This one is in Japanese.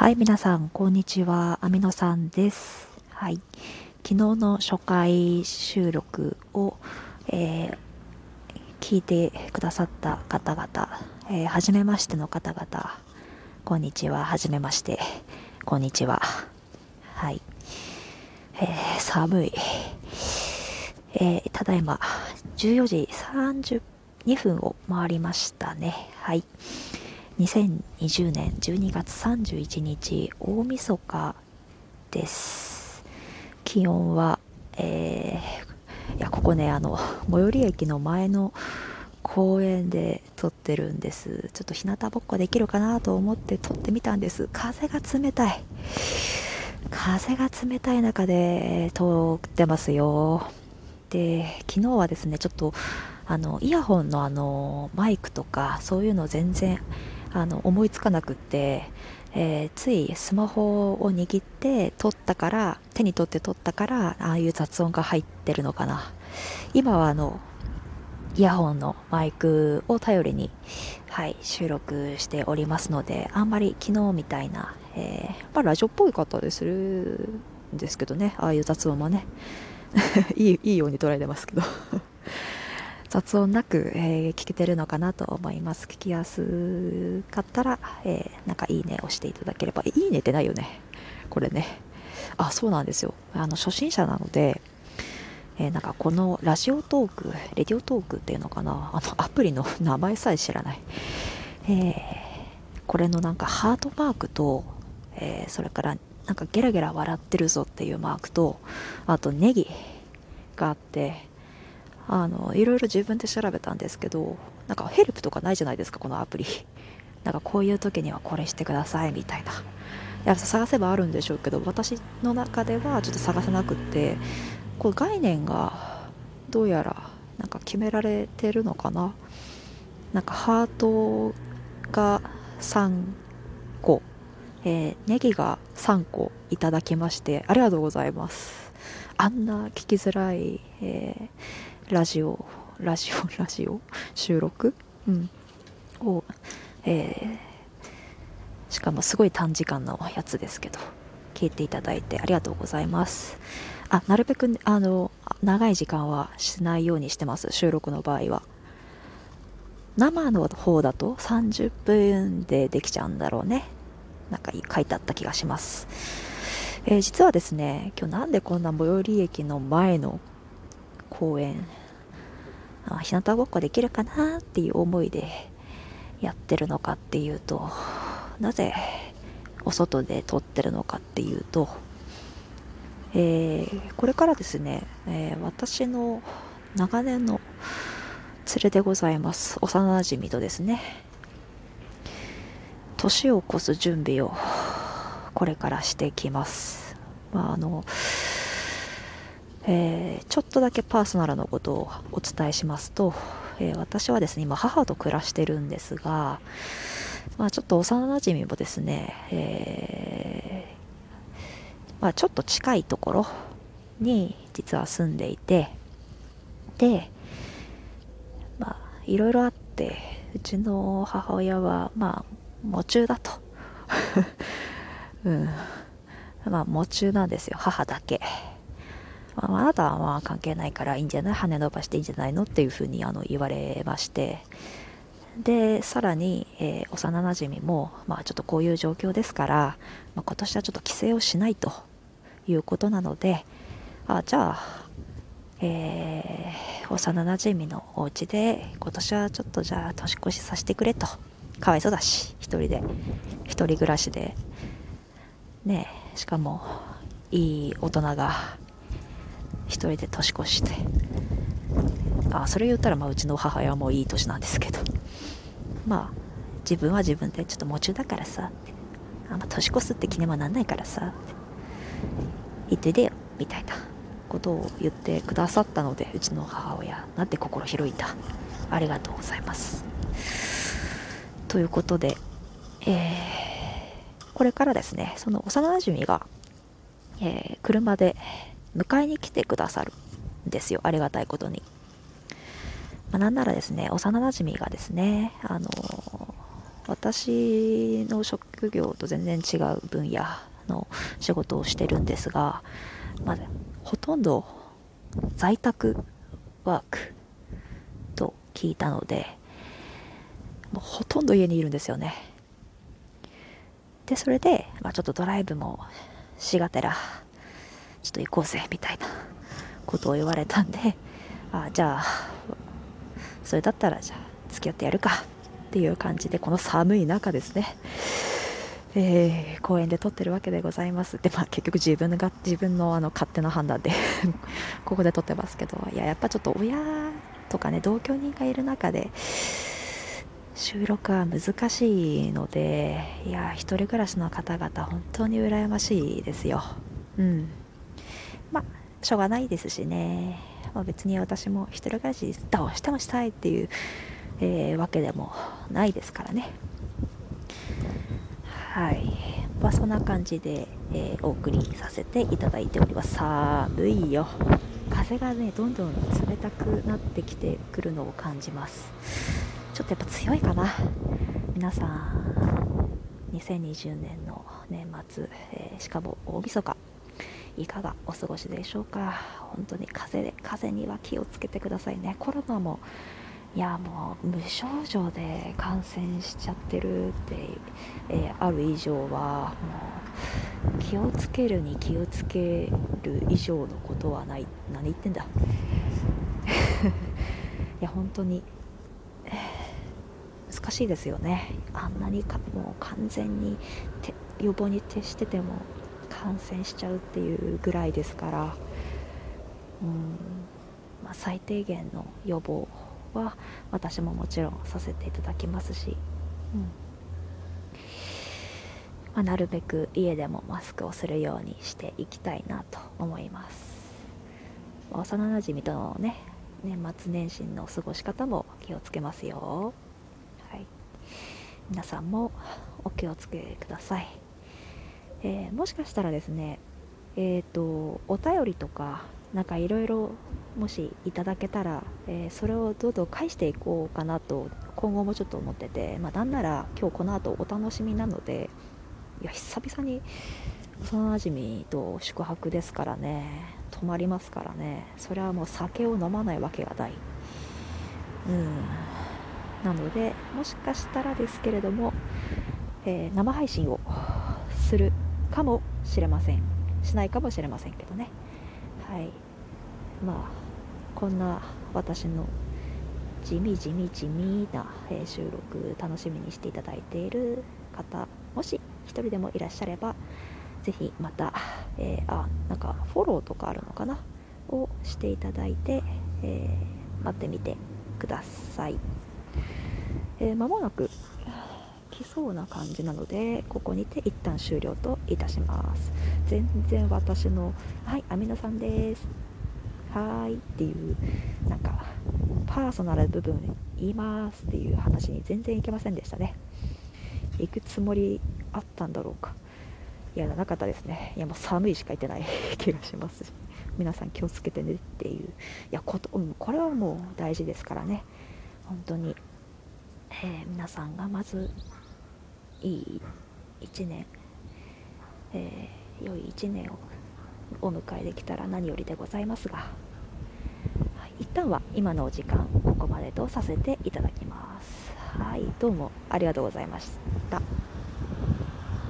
はい、皆さん、こんにちは。アミノさんです。はい。昨日の初回収録を、えー聞いてくださった方々、えー、はじめましての方々、こんにちは。はじめまして。こんにちは。はい。えー寒い。えーただいま、14時32分を回りましたね。はい。2020年12月31日大晦日です。気温はえーいやここねあの最寄り駅の前の公園で撮ってるんです。ちょっと日向ぼっこできるかなと思って撮ってみたんです。風が冷たい。風が冷たい中で撮ってますよ。で昨日はですねちょっとあのイヤホンのあのマイクとかそういうの全然あの思いつかなくって、えーついスマホを握って撮ったから手に取って撮ったからああいう雑音が入ってるのかな。今はあのイヤホンのマイクを頼りに、はい、収録しておりますのであんまり昨日みたいな、えーまあ、ラジオっぽい方でするんですけどねああいう雑音もね。いいいいように捉えてますけど。雑音なく、えー聞けてるのかなと思います。聞きやすかったら、えーなんかいいね押していただければ。いいねってないよね。これね。あそうなんですよ。あの初心者なので、えーなんかこのラジオトークレディオトークっていうのかな。あのアプリの名前さえ知らない、えーこれのなんかハートマークと、えそれからなんかゲラゲラ笑ってるぞっていうマークとあとネギがあってあのいろいろ自分で調べたんですけどなんかヘルプとかないじゃないですかこのアプリ。なんかこういう時にはこれしてくださいみたいな。いや探せばあるんでしょうけど私の中ではちょっと探せなくってこれ概念がどうやらなんか決められてるのかな。なんかハートが3個、えーネギが3個いただきましてありがとうございます。あんな聞きづらい、えーラジオラジオ ラジオ？収録、うん、を、えーしかもすごい短時間のやつですけど聞いていただいてありがとうございます。あなるべくあの長い時間はしないようにしてます収録の場合は。生の方だと30分でできちゃうんだろうね。なんか書いてあった気がします、えー実はですね今日なんでこんな最寄り駅の前の公園あ日向ぼっこできるかなっていう思いでやってるのかっていうとなぜお外で撮ってるのかっていうと、えーこれからですね、えー私の長年の連れでございます幼なじみとですね年を越す準備をこれからしてきます。まああのえーちょっとだけパーソナルのことをお伝えしますと、えー私はですね今母と暮らしてるんですが、まあ、ちょっと幼なじみもですね、えーまあ、ちょっと近いところに実は住んでいてでまあいろいろあってうちの母親はまあ夢中だと。うん。まあ夢中なんですよ。母だけ。まあ、あなたはまあ関係ないからいいんじゃない？羽伸ばしていいんじゃないの？っていうふうにあの言われまして。でさらに、えー幼なじみも、まあ、ちょっとこういう状況ですから、まあ、今年はちょっと帰省をしないということなのであじゃあ、えー幼なじみのお家で今年はちょっとじゃあ年越しさせてくれと。かわいそうだし一人で一人暮らしで。ねしかもいい大人が一人で年越して。あそれ言ったらまあうちの母親はもういい年なんですけど。まあ自分は自分でちょっと夢中だからさ。あんま年越すって気にもなんないからさ。言っといでよみたいな。ことを言ってくださったのでうちの母親なんて心広いんだ。ありがとうございます。ということで、えーこれからですねその幼なじみが、えー車で迎えに来てくださるんですよありがたいことに、まあ、なんならですね幼なじみがですねあの私の職業と全然違う分野の仕事をしてるんですが、まあ、ほとんど在宅ワークと聞いたのでもうほとんど家にいるんですよね。でそれで、まあ、ちょっとドライブもしがてらちょっと行こうぜみたいなことを言われたんであじゃあそれだったらじゃあ付き合ってやるかっていう感じでこの寒い中ですね。えー、公園で撮ってるわけでございます。で、まあ、結局自分が自分のあの勝手な判断で ここで撮ってますけどいややっぱちょっと親とかね同居人がいる中で収録は難しいのでいや一人暮らしの方々本当に羨ましいですよ。うん。まあしょうがないですしね、まあ、別に私も一人暮らしどうしてもしたいっていう、えー、わけでもないですからね。はい、まあ、そんな感じで、えー、お送りさせていただいております。寒いよ。風がねどんどん冷たくなってきてくるのを感じます。ちょっとやっぱ強いかな。皆さん2020年の年末、えー、しかも大晦日。いかがお過ごしでしょうか？本当に風で風には気をつけてくださいね。コロナもいやもう無症状で感染しちゃってるって、えー、ある以上はもう気をつけるに気をつける以上のことはない。何言ってんだ？いや本当に難しいですよね。あんなにかもう完全に予防に徹してても感染しちゃうっていうぐらいですからうん、まあ、最低限の予防は私ももちろんさせていただきますし、うん。まあ、なるべく家でもマスクをするようにしていきたいなと思います、幼なじみとのね年末年始の過ごし方も気をつけますよ、はい、皆さんもお気をつけください、えー、もしかしたらですねえっ、ー、とお便りとかなんかいろいろもしいただけたら、えー、それをどんどん返していこうかなと今後もちょっと思ってて、まあ、なんなら今日この後お楽しみなのでいや久々に幼なじみと宿泊ですからね泊まりますからねそれはもう酒を飲まないわけがない。うん。なのでもしかしたらですけれども、えー、生配信をするかもしれません。しないかもしれませんけどね。はい。まあこんな私の地味地味地味な、収録楽しみにしていただいている方もし1人でもいらっしゃればぜひまた、えー、あなんかフォローとかあるのかな？をしていただいて、えー、待ってみてください、えー、間もなく来そうな感じなのでここにて一旦終了といたします。全然私の「はいアミノさんです」はーいっていうなんかパーソナル部分言いますっていう話に全然いけませんでしたね。行くつもりあったんだろうか。いやなかったですね。いやもう寒いしか言ってない 気がしますし。皆さん気をつけてねっていう。いやことこれはもう大事ですからね。本当に、えー、皆さんがまずいい1年、えー、良い1年をお迎えできたら何よりでございますが、はい、一旦は今のお時間ここまでとさせていただきます。はいどうもありがとうございました。